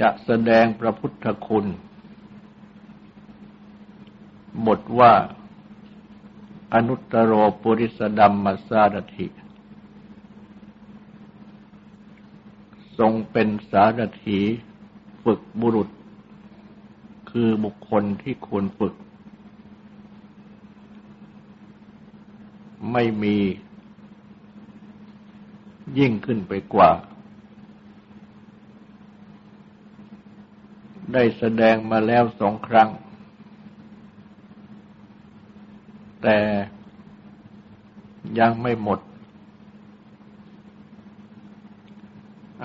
จะแสดงพระพุทธคุณ บทว่าอนุตตรปุริสดัมมาสารถิ ทรงเป็นสารถีฝึกบุรุษ คือบุคคลที่ควรฝึก ไม่มียิ่งขึ้นไปกว่า ได้แสดงมาแล้วสองครั้ง แต่ยังไม่หมด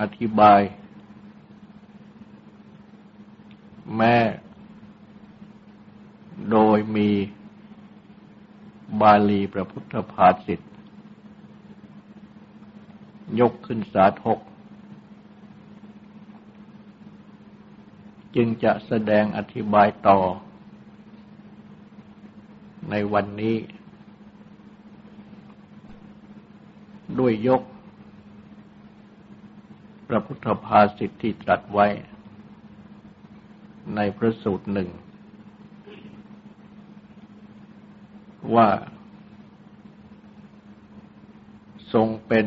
อธิบาย แม้โดยมีบาลีพระพุทธภาษิตยกขึ้นสาธก จึงจะแสดงอธิบายต่อ ในวันนี้ ด้วยยก พระพุทธภาษิตที่ตรัสไว้ ในพระสูตรหนึ่ง ว่า ทรงเป็น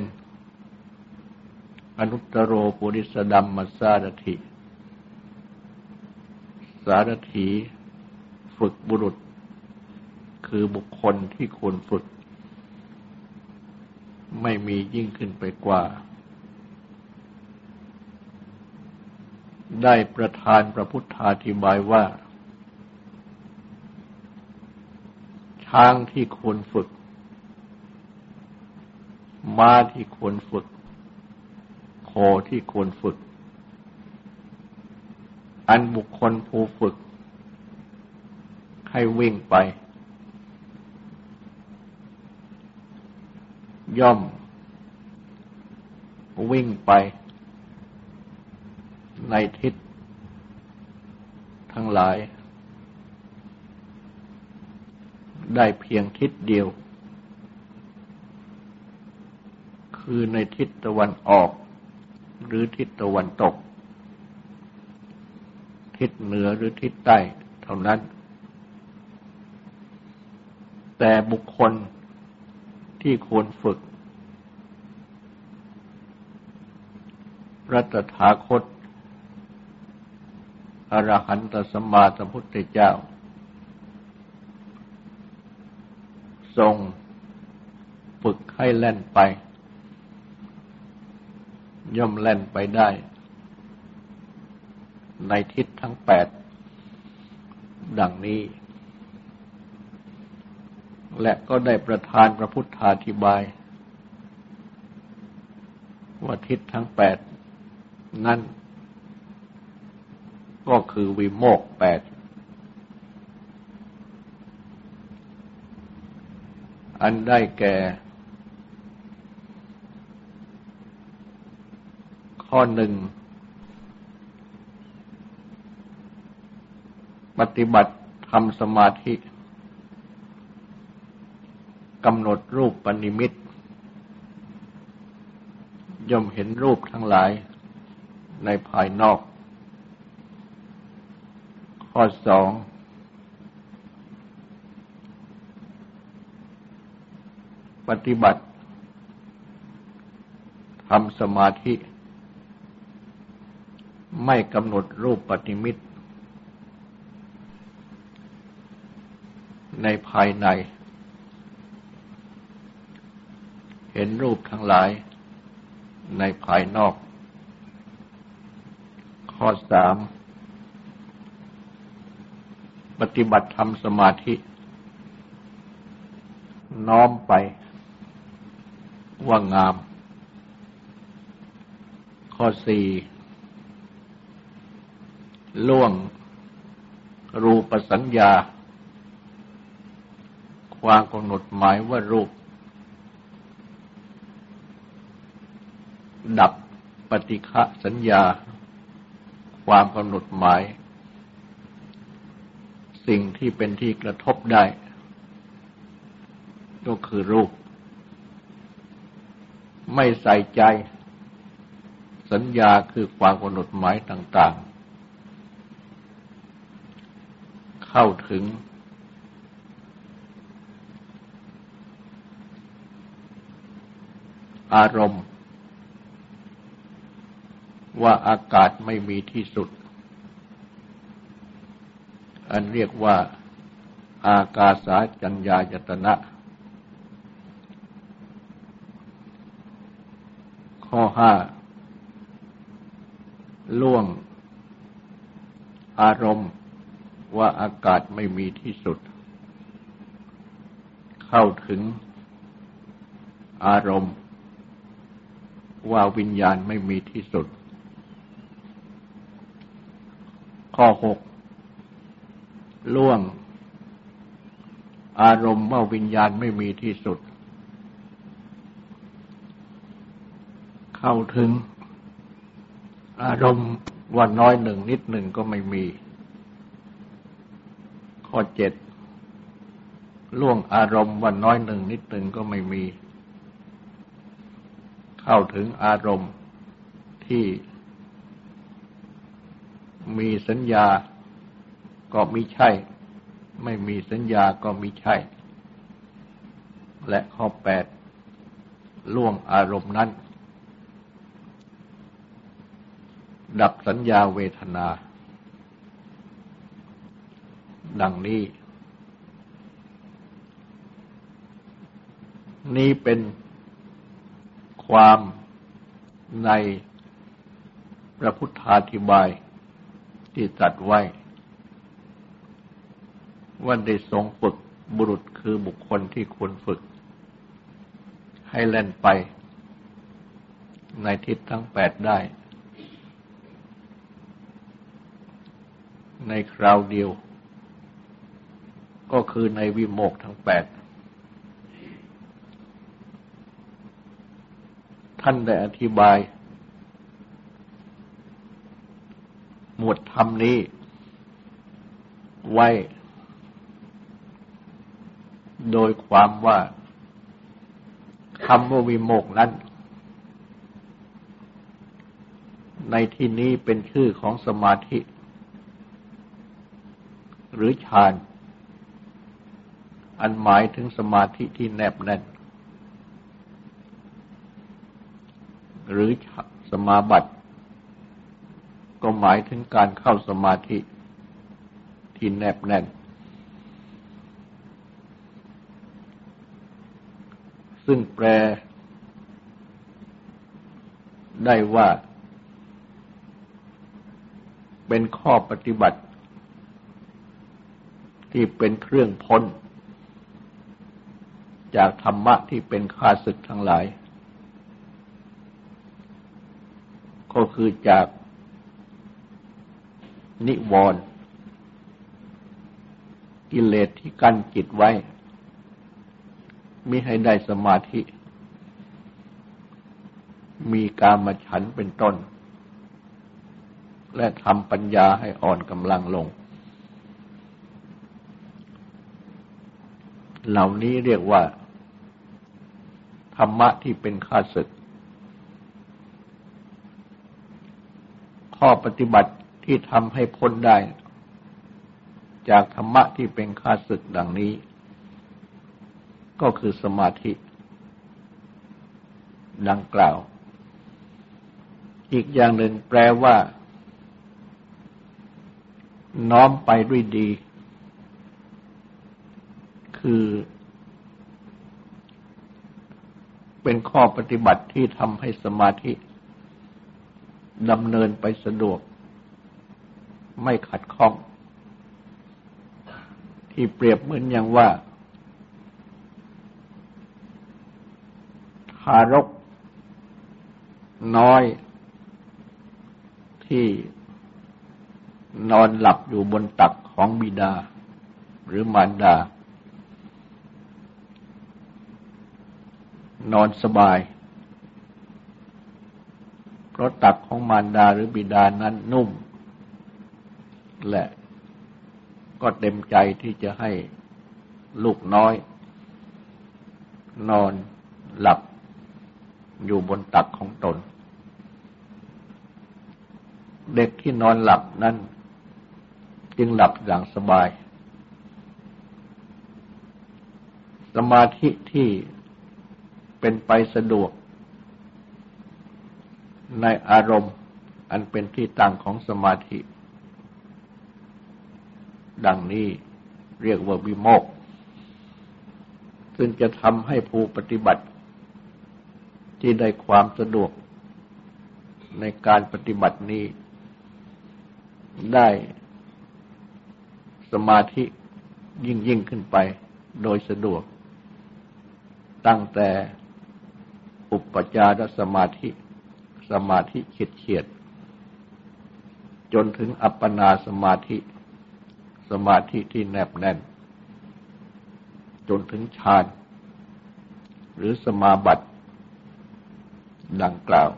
อนุตตรโรปุริสดัมมัสสารถิ สารถีฝึกบุรุษ คือบุคคลที่ควรฝึก ไม่มียิ่งขึ้นไปกว่า ได้ประทานพระพุทธาธิบายว่า ช้างที่ควรฝึก ม้าที่ควรฝึก โคที่ควรฝึก อันบุคคลผู้ฝึก ให้วิ่งไป ย่อม วิ่งไป ในทิศทั้งหลาย ได้เพียงทิศเดียว คือในทิศตะวันออก หรือทิศตะวันตก ทิศเหนือหรือทิศใต้เท่านั้น แต่บุคคลที่ควรฝึกรัตถาคตอรหันตสมมาสัมพุทธเจ้า ทรงฝึกให้แล่นไป ย่อมแล่นไปได้ ในทิศทั้งแปดดังนี้ และก็ได้ประทานพระพุทธาธิบาย ว่าทิศทั้งแปดนั่นก็คือวิโมกแปด อันได้แก่ ข้อหนึ่ง ปฏิบัติทำสมาธิกำหนดรูปปณิมิตย่อมเห็นรูปทั้งหลายในภายนอก ข้อสองปฏิบัติทำสมาธิ ไม่กำหนดรูปปฏิมิตร ในภายใน เห็นรูปทั้งหลายในภายนอก ข้อสามปฏิบัติธรรมสมาธิ น้อมไป ว่างาม ข้อสี่ล่วงรูปสัญญา ความกำหนดหมายว่ารูป ดับปฏิฆะสัญญา ความกำหนดหมาย สิ่งที่เป็นที่กระทบได้ ก็คือรูป ไม่ใส่ใจ สัญญาคือความกำหนดหมายต่าง ๆ เข้าถึง อารมณ์ ว่าอากาศไม่มีที่สุด อันเรียกว่าอากาสาจัญญายตนะ ข้อห้าล่วง อารมณ์ว่าอากาศไม่มีที่สุด เข้าถึงอารมณ์ ว่าวิญญาณไม่มีที่สุด ข้อหกล่วง อารมณ์ว่าวิญญาณไม่มีที่สุด เข้าถึง อารมณ์ว่าน้อยหนึ่งนิดหนึ่งก็ไม่มี ข้อเจ็ดล่วงอารมณ์วันน้อยหนึ่งนิดหนึ่งก็ไม่มี เข้าถึงอารมณ์ที่มีสัญญาก็มีใช่ ไม่มีสัญญาก็มีใช่ และข้อแปดล่วงอารมณ์นั้น ดับสัญญาเวทนา ดังนี้ นี้เป็น ความในพระพุทธาธิบายที่ตัดไว้ ว่าได้ทรงฝึกบุรุษคือบุคคลที่ควรฝึก ให้เล่นไปในทิศทั้งแปดได้ ในคราวเดียว ก็คือในวิโมกทั้งแปด ท่านได้อธิบาย หมวดธรรมนี้ ไว้ โดยความว่าคำว่าวิโมกนั้น ในที่นี้เป็นชื่อของสมาธิ หรือฌาน อันหมายถึงสมาธิที่แนบแน่น หรือสมาบัติ ก็หมายถึงการเข้าสมาธิที่แนบแน่น ซึ่งแปล ได้ว่า เป็นข้อปฏิบัติ ที่เป็นเครื่องพ้น จากธรรมะที่เป็นข้าศึกทั้งหลาย ก็ คือจากนิวรณ์กิเลสที่กั้นจิตไว้มิให้ได้สมาธิ มีการมาฉันเป็นต้น และทำปัญญาให้อ่อนกำลังลง เหล่านี้เรียกว่า ธรรมะที่เป็นข้าศึก ข้อปฏิบัติที่ทำให้พ้นได้ จากธรรมะที่เป็นข้าศึกดังนี้ ก็คือสมาธิ ดังกล่าว อีกอย่างหนึ่งแปลว่า น้อมไปด้วยดี คือเป็นข้อปฏิบัติที่ทำให้สมาธิ ดำเนินไปสะดวก ไม่ขัดข้อง ที่เปรียบเหมือนอย่างว่า ทารก น้อย ที่นอนหลับอยู่บนตักของบิดา หรือมารดา นอนสบาย เพราะตักของมารดาหรือบิดานั้นนุ่ม และก็เต็มใจที่จะให้ลูกน้อย นอนหลับอยู่บนตักของตน เด็กที่นอนหลับนั้น จึงหลับอย่างสบาย สมาธิที่เป็นไปสะดวก ในอารมณ์อันเป็นที่ตั้งของสมาธิ ดังนี้เรียกว่าวิโมก ซึ่งจะทำให้ผู้ปฏิบัติ ที่ได้ความสะดวก ในการปฏิบัตินี้ ได้สมาธิยิ่งยิ่งขึ้นไปโดยสะดวก ตั้งแต่อุปจารสมาธิ สมาธิเฉียดเฉียด จนถึงอัปปนาสมาธิ สมาธิที่แนบแน่น จนถึงฌาน หรือสมาบัติ ดังกล่าว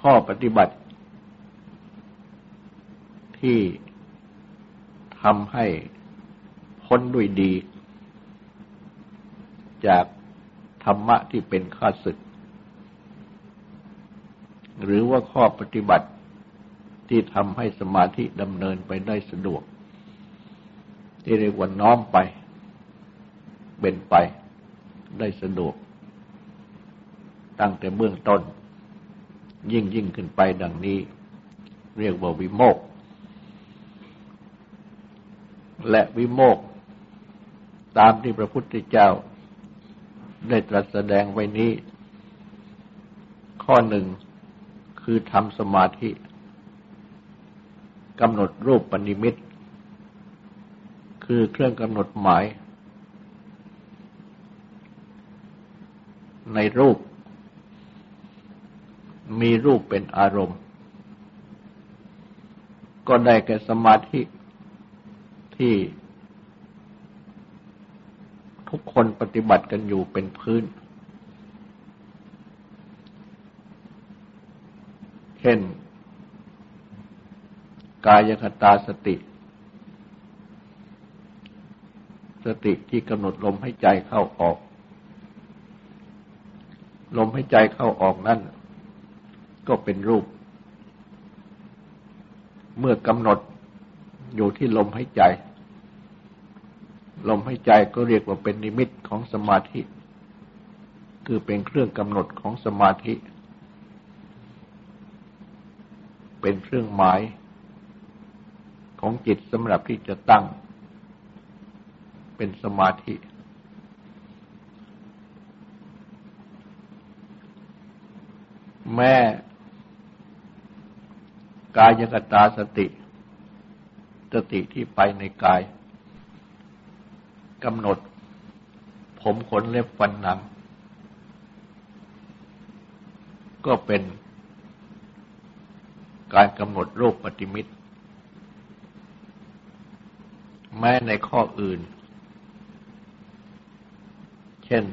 ข้อปฏิบัติ ที่ทำให้พ้นด้วยดี จากธรรมะที่เป็นข้าศึก หรือว่าข้อปฏิบัติที่ทำให้สมาธิดำเนินไปได้สะดวก ที่เรียกว่าน้อมไป เป็นไปได้สะดวก ตั้งแต่เบื้องต้น ยิ่งยิ่งขึ้นไปดังนี้ เรียกว่าวิโมก และวิโมก ตามที่พระพุทธเจ้า ได้ตรัสแสดงไว้นี้ ข้อหนึ่ง คือทำสมาธิกำหนดรูปปณิมิตคือเครื่องกำหนดหมาย ในรูป มีรูปเป็นอารมณ์ ก็ได้แก่สมาธิที่ ทุกคนปฏิบัติกันอยู่เป็นพื้น ช่น กายคตาสติ สติที่กำหนดลมให้ใจเข้าออก ลมให้ใจเข้าออกนั่น ก็เป็นรูป เมื่อกำหนดอยู่ที่ลมใหายใจ ลมใหายใจก็เรียกว่าเป็นนิมิตของสมาธิ คือเป็นเครื่องกำหนดของสมาธิ เป็นเครื่องหมายของจิตสำหรับที่จะตั้ง เป็นสมาธิ แม้กายกตาสติ สติที่ไปในกายกำหนด ผมขนเล็บฟันหนัง ก็เป็น การกำหนดโรคปฏิมิตร แม้ในข้ออื่น เช่น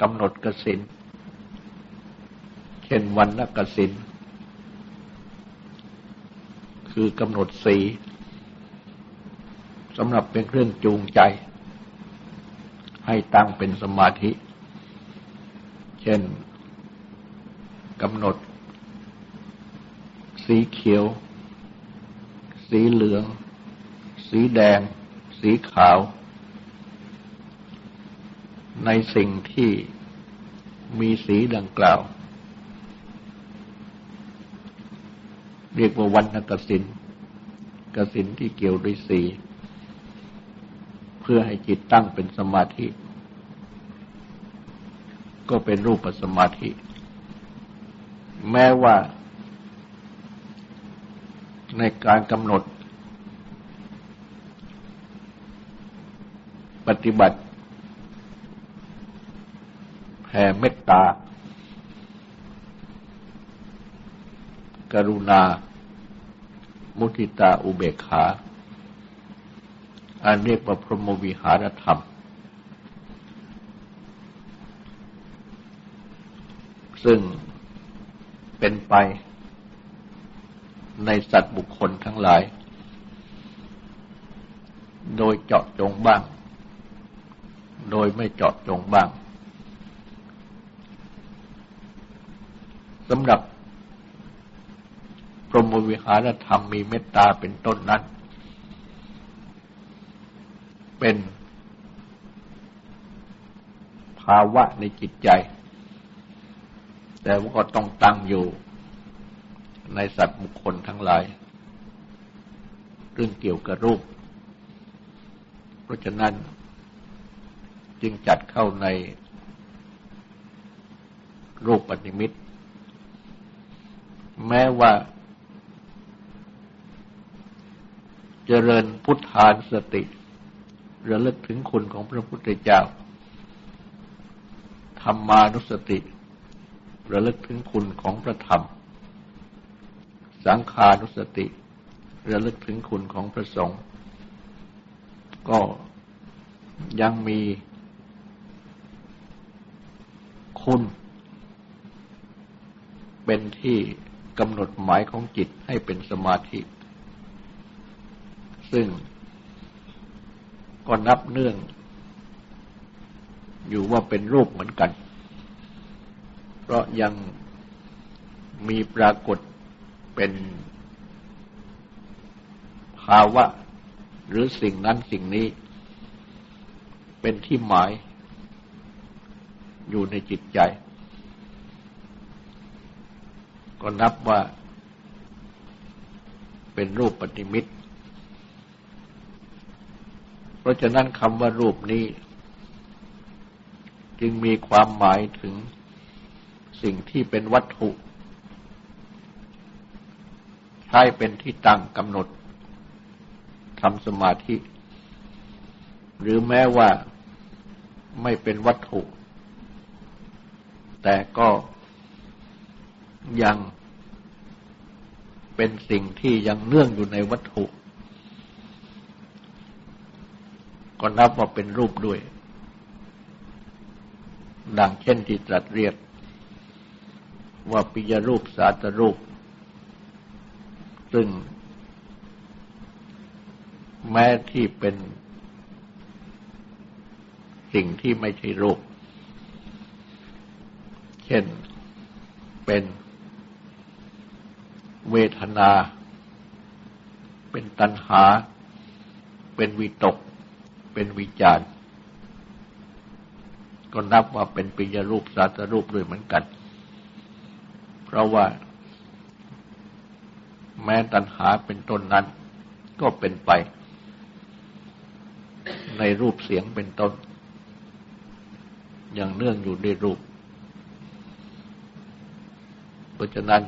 กำหนดกสิน เช่นวันนักสิน คือกำหนดสีสำหรับเป็นเครื่องจูงใจ ให้ตั้งเป็นสมาธิ เช่น กำหนด สีเขียว สีเหลือง สีแดง สีขาว ในสิ่งที่มีสีดังกล่าว เรียกว่าวันนกสินกสินที่เกี่ยวด้วยสี เพื่อให้จิตตั้งเป็นสมาธิ ก็เป็นรูปสมาธิ แม้ว่าในการกำหนด ปฏิบัติแผ่เมตตา กรุณา มุทิตาอุเบกขาอันเรียกว่าพรหมวิหารธรรม ซึ่ง เป็นไปในสัตว์บุคคลทั้งหลาย โดยเจาะจงบ้าง โดยไม่เจาะจงบ้างสำหรับพรหมวิหารธรรมมีเมตตาเป็นต้นนั้น เป็นภาวะในจิตใจ แต่ว่าก็ต้องตั้งอยู่ในสัตว์บุคคลทั้งหลาย เรื่องเกี่ยวกับรูป เพราะฉะนั้นจึงจัดเข้าในรูปปฏิมิตแม้ว่า เจริญพุทธานสติระลึกถึงคุณของพระพุทธเจ้าธรรมานุสติ ระลึกถึงคุณของพระธรรม สังขานุสติ ระลึกถึงคุณของพระสงฆ์ก็ยังมีคุณ เป็นที่กำหนดหมายของจิตให้เป็นสมาธิ ซึ่งก็นับเนื่อง อยู่ว่าเป็นรูปเหมือนกัน เพราะยังมีปรากฏเป็นภาวะ หรือสิ่งนั้นสิ่งนี้ เป็นที่หมายอยู่ในจิตใจ ก็นับว่าเป็นรูปปฏิมิตร เพราะฉะนั้นคำว่ารูปนี้ จึงมีความหมายถึง สิ่งที่เป็นวัตถุ ใช้เป็นที่ตั้งกำหนดทำสมาธิ หรือแม้ว่าไม่เป็นวัตถุ แต่ก็ยังเป็นสิ่งที่ยังเนื่องอยู่ในวัตถุ ก็นับว่าเป็นรูปด้วย ดังเช่นที่ตรัสเรียก ว่าปิยรูปสาตรูป ซึ่ง แม้ที่เป็นสิ่งที่ไม่ใช่รูป เช่นเป็นเวทนา เป็นตัณหา เป็นวิตก เป็นวิจารก็นับว่าเป็นปิยรูปสาตรูปด้วยเหมือนกัน เพราะว่า แม้ตัณหาเป็นต้นนั้น ก็เป็นไป ในรูปเสียงเป็นต้น อย่างเนื่องอยู่ในรูป เพราะฉะนั้น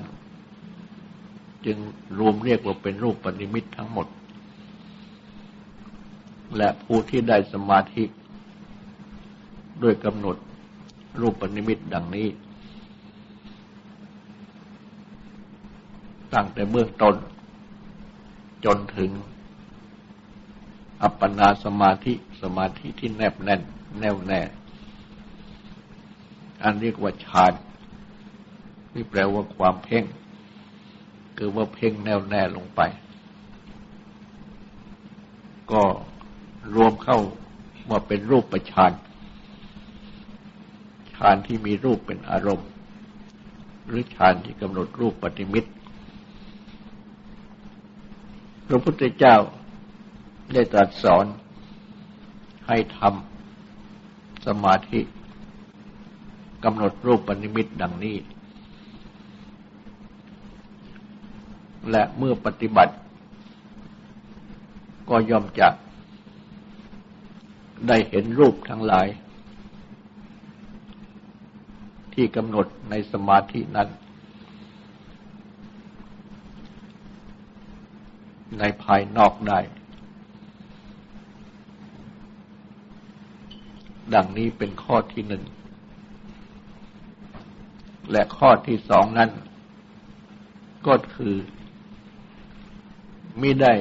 จึงรวมเรียกว่าเป็นรูปปณิมิตทั้งหมด และผู้ที่ได้สมาธิ ด้วยกำหนดรูปนิมิตดังนี้ ตั้งแต่เบื้องต้น จนถึง อัปปนาสมาธิสมาธิที่แนบแน่น แน่วแน่ อันเรียกว่าฌานนี่แปลว่าความเพ่ง คือว่าเพ่งแน่วแน่ลงไป ก็รวมเข้าว่าเป็นรูปประชานฌานที่มีรูปเป็นอารมณ์ หรือฌานที่กำหนดรูปปฏิมิตร พระพุทธเจ้าได้ตรัสสอนให้ทำสมาธิกำหนดรูปปฏิมิตดังนี้ และเมื่อปฏิบัติ ก็ย่อมจะได้เห็นรูปทั้งหลาย ที่กำหนดในสมาธินั้น ในภายนอกได้ ดังนี้เป็นข้อที่หนึ่ง และข้อที่สองนั้น ก็คือไมิได้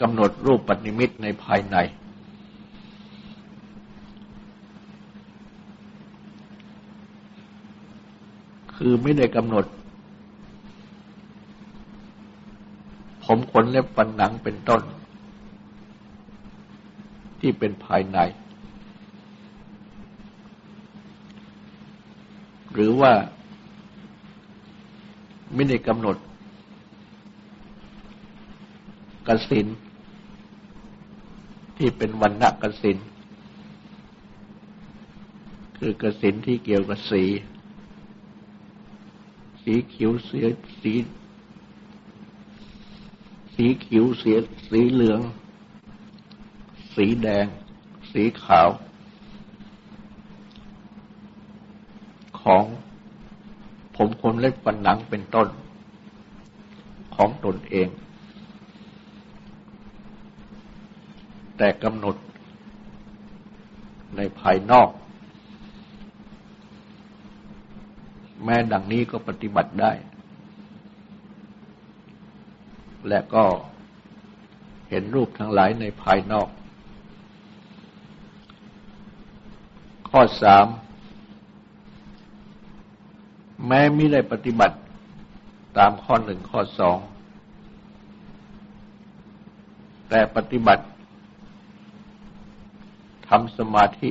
กำหนดรูปปฏิมิตในภายใน คือไม่ได้กำหนด ผมขนเล็บฟันหนังเป็นต้น ที่เป็นภายใน หรือว่าไม่ได้กำหนดกสินที่เป็นวันณะกสินคือกสินที่เกี่ยวกับสี สีเขียวเสีสี สีเขียวเสียสีเหลือง สีแดง สีขาว ของผมคนเล็กปันหนังเป็นต้น ของตนเอง แต่กำหนดในภายนอก แม้ดังนี้ก็ปฏิบัติได้ และก็เห็นรูปทั้งหลายในภายนอก ข้อสามแม้ไม่ได้ปฏิบัติตามข้อหนึ่งข้อสอง แต่ปฏิบัติทำสมาธิ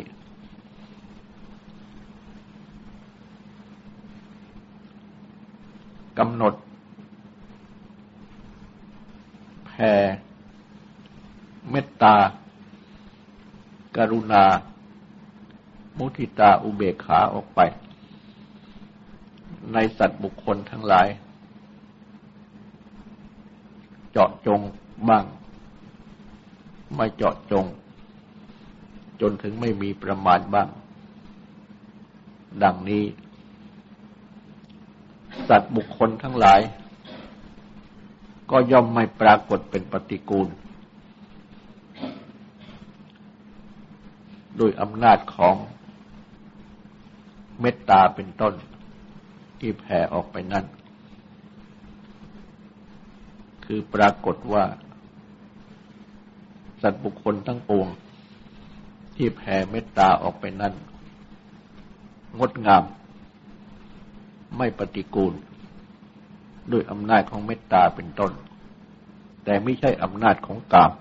กำหนด แผ่เมตตากรุณา มุทิตาอุเบกขาออกไป ในสัตว์บุคคลทั้งหลาย เจาะจงบ้าง ไม่เจาะจง จนถึงไม่มีประมาณบ้าง ดังนี้ สัตว์บุคคลทั้งหลาย ก็ย่อมไม่ปรากฏเป็นปฏิกูล โดยอำนาจของเมตตาเป็นต้นที่แผ่ออกไปนั้นคือปรากฏว่า สัตว์บุคคลทั้งปวง ที่แผ่เมตตาออกไปนั้นงดงาม ไม่ปฏิกูล ด้วยอำนาจของเมตตาเป็นต้น แต่ไม่ใช่อำนาจของกาม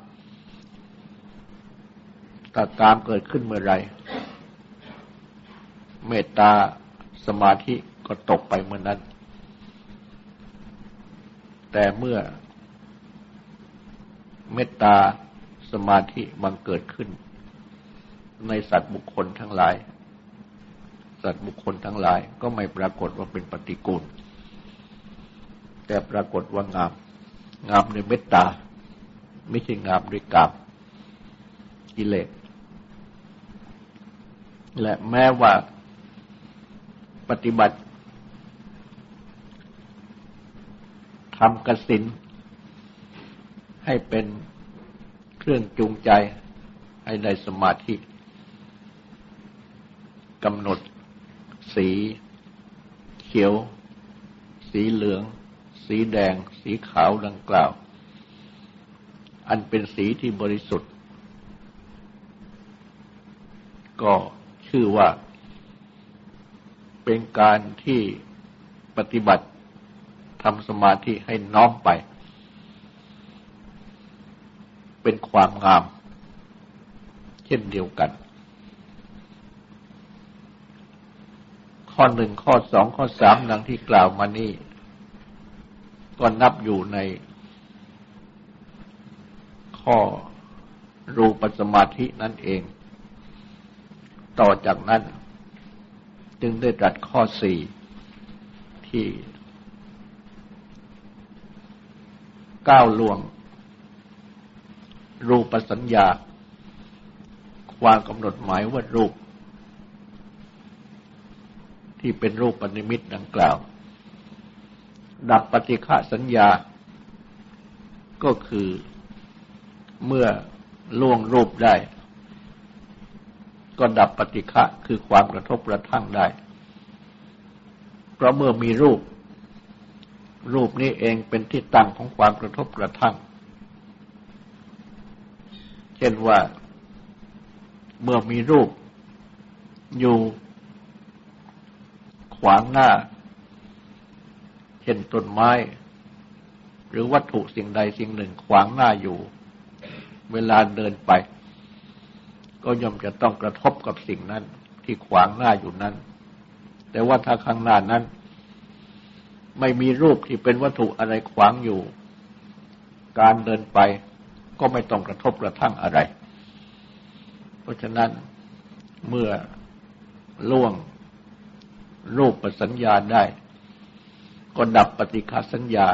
ถ้ากามเกิดขึ้นเมื่อไร เมตตาสมาธิก็ตกไปเมื่อนั้น แต่เมื่อ เมตตาสมาธิบังเกิดขึ้น ในสัตว์บุคคลทั้งหลาย สัตว์บุคคลทั้งหลายก็ไม่ปรากฏว่าเป็นปฏิกูล แต่ปรากฏว่างาม งามในเมตตา ไม่ใช่งามด้วยกามกิเลสและแม้ว่าปฏิบัติทำกสิน ให้เป็นเครื่องจูงใจให้ได้สมาธิกำหนดสีเขียว สีเหลือง สีแดง สีขาวดังกล่าว อันเป็นสีที่บริสุทธิ์ ก็ชื่อว่า เป็นการที่ปฏิบัติทำสมาธิให้น้อมไป เป็นความงาม เช่นเดียวกัน ข้อหนึ่งข้อสองข้อสามดังที่กล่าวมานี้ ก็นับอยู่ในข้อรูปสมาธินั่นเอง ต่อจากนั้น จึงได้ตรัสข้อสี่ที่ก้าวล่วง รูปสัญญา ความกำหนดหมายว่ารูป ที่เป็นรูปปณิมิตดังกล่าว ดับปฏิฆะสัญญา ก็คือเมื่อล่วงรูปได้ ก็ดับปฏิฆะคือความกระทบกระทั่งได้ เพราะเมื่อมีรูป รูปนี้เองเป็นที่ตั้งของความกระทบกระทั่ง เช่นว่าเมื่อมีรูปอยู่ขวางหน้า เช่นต้นไม้ หรือวัตถุสิ่งใดสิ่งหนึ่งขวางหน้าอยู่ เวลาเดินไป ก็ย่อมจะต้องกระทบกับสิ่งนั้น ที่ขวางหน้าอยู่นั้น แต่ว่าถ้าข้างหน้านั้น ไม่มีรูปที่เป็นวัตถุอะไรขวางอยู่ การเดินไปก็ไม่ต้องกระทบกระทั่งอะไร เพราะฉะนั้นเมื่อล่วงรูปประสัญญาได้ ก็ดับปฏิฆาสัญญา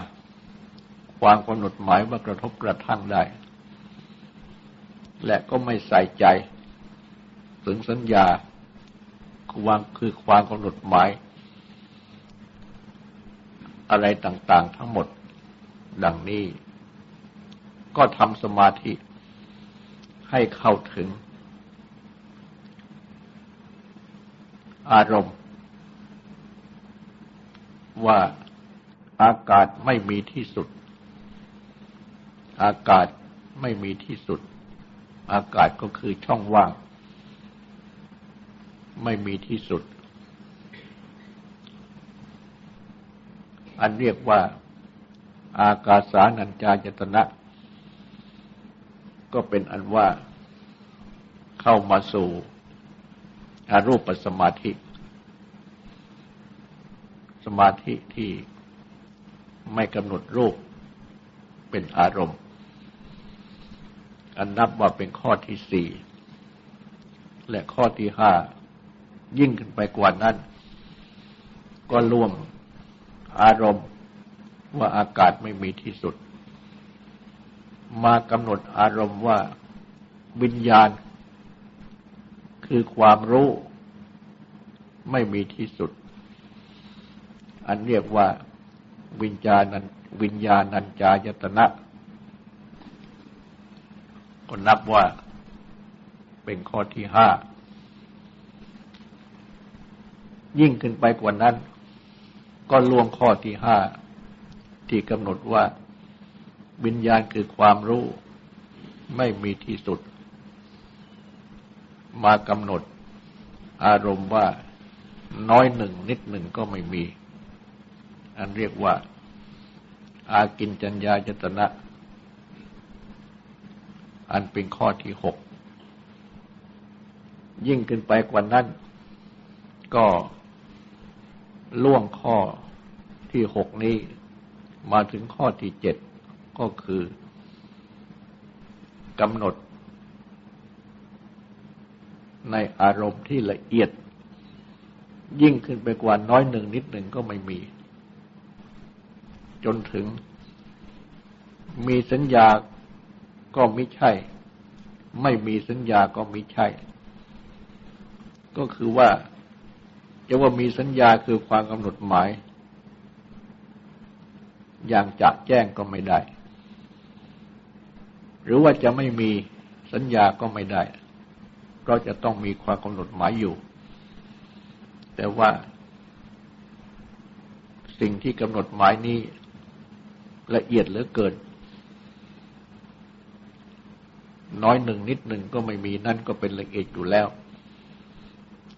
ความกำหนดหมายว่ากระทบกระทั่งได้ และก็ไม่ใส่ใจ ถึงสัญญาความคือความกำหนดหมาย อะไรต่าง ๆ ทั้งหมด ดังนี้ ก็ทำสมาธิให้เข้าถึง อารมณ์ ว่า อากาศไม่มีที่สุด อากาศไม่มีที่สุด อากาศก็คือช่องว่าง ไม่มีที่สุด อันเรียกว่า อากาสานัญจายตนะ ก็เป็นอันว่าเข้ามาสู่อารูปสมาธิ สมาธิที่ ไม่กำหนดรูปเป็นอารมณ์ อันนับว่าเป็นข้อที่สี่และข้อที่ห้ายิ่งขึ้นไปกว่านั้น ก็ล่วงอารมณ์ว่าอากาศไม่มีที่สุด มากำหนดอารมณ์ว่าวิญญาณ คือความรู้ไม่มีที่สุด อันเรียกว่า วิญญาณันวิญญาณัญจายตนะก็นับว่าเป็นข้อที่ห้า ยิ่งขึ้นไปกว่านั้น ก็ล่วงข้อที่ห้า ที่กำหนดว่า วิญญาณคือความรู้ไม่มีที่สุด มากำหนดอารมณ์ว่าน้อยหนึ่งนิดหนึ่งก็ไม่มี อันเรียกว่า อากินจัญญาจตนะ อันเป็นข้อที่หก ยิ่งขึ้นไปกว่านั้น ก็ล่วงข้อที่หกนี้ มาถึงข้อที่เจ็ดก็คือกำหนด ในอารมณ์ที่ละเอียด ยิ่งขึ้นไปกว่าน้อยหนึ่งนิดหนึ่งก็ไม่มี จนถึง มีสัญญาก็ไม่ใช่ ไม่มีสัญญาก็ไม่ใช่ ก็คือว่าจะว่ามีสัญญาคือความกำหนดหมาย อย่างจะแจ้งก็ไม่ได้ หรือว่าจะไม่มีสัญญาก็ไม่ได้เพราะจะต้องมีความกำหนดหมายอยู่ แต่ว่าสิ่งที่กำหนดหมายนี้ ละเอียดเหลือเกิน น้อยหนึ่งนิดหนึ่งก็ไม่มีนั่นก็เป็นละเอียดอยู่แล้ว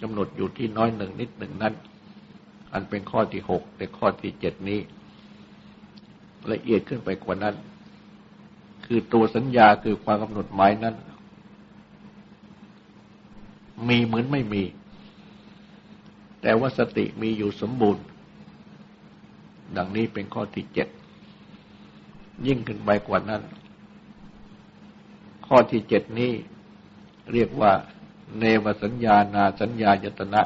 กำหนดอยู่ที่น้อยหนึ่งนิดหนึ่งนั้น อันเป็นข้อที่หกแต่ข้อที่เจ็ดนี้ ละเอียดขึ้นไปกว่านั้น คือตัวสัญญาคือความกำหนดหมายนั้น มีเหมือนไม่มี แต่ว่าสติมีอยู่สมบูรณ์ ดังนี้เป็นข้อที่เจ็ด ยิ่งขึ้นไปกว่านั้น ข้อที่เจ็ดนี้เรียกว่า เนวสัญญานาสัญญายตนะ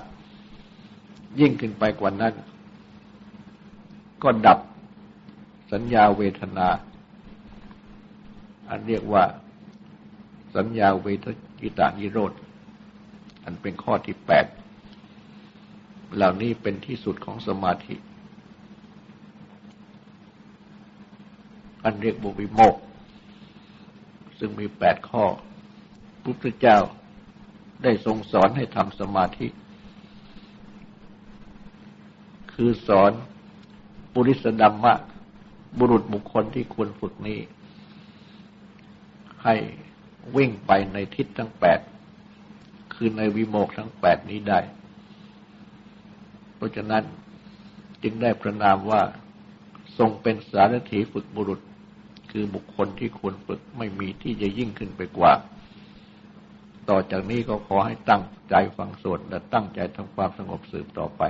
ยิ่งขึ้นไปกว่านั้น ก็ดับสัญญาเวทนา อันเรียกว่า สัญญาเวทกิตานิโรธ อันเป็นข้อที่แปดเหล่านี้เป็นที่สุดของสมาธิ อันเรียกบุวิโมก ซึ่งมีแปดข้อ พุทธเจ้าได้ทรงสอนให้ทำสมาธิ คือสอนปุริสดัมมะ บุรุษบุคคลที่ควรฝึกนี้ ให้วิ่งไปในทิศทั้งแปด คือในวิโมกทั้งแปดนี้ได้ เพราะฉะนั้นจึงได้ประนามว่าทรงเป็นสารถีฝึกบุรุษ คือบุคคลที่ควรฝึกไม่มีที่จะยิ่งขึ้นไปกว่า ต่อจากนี้ก็ขอให้ตั้งใจฟังสวดและตั้งใจทำความสงบสืบต่อไป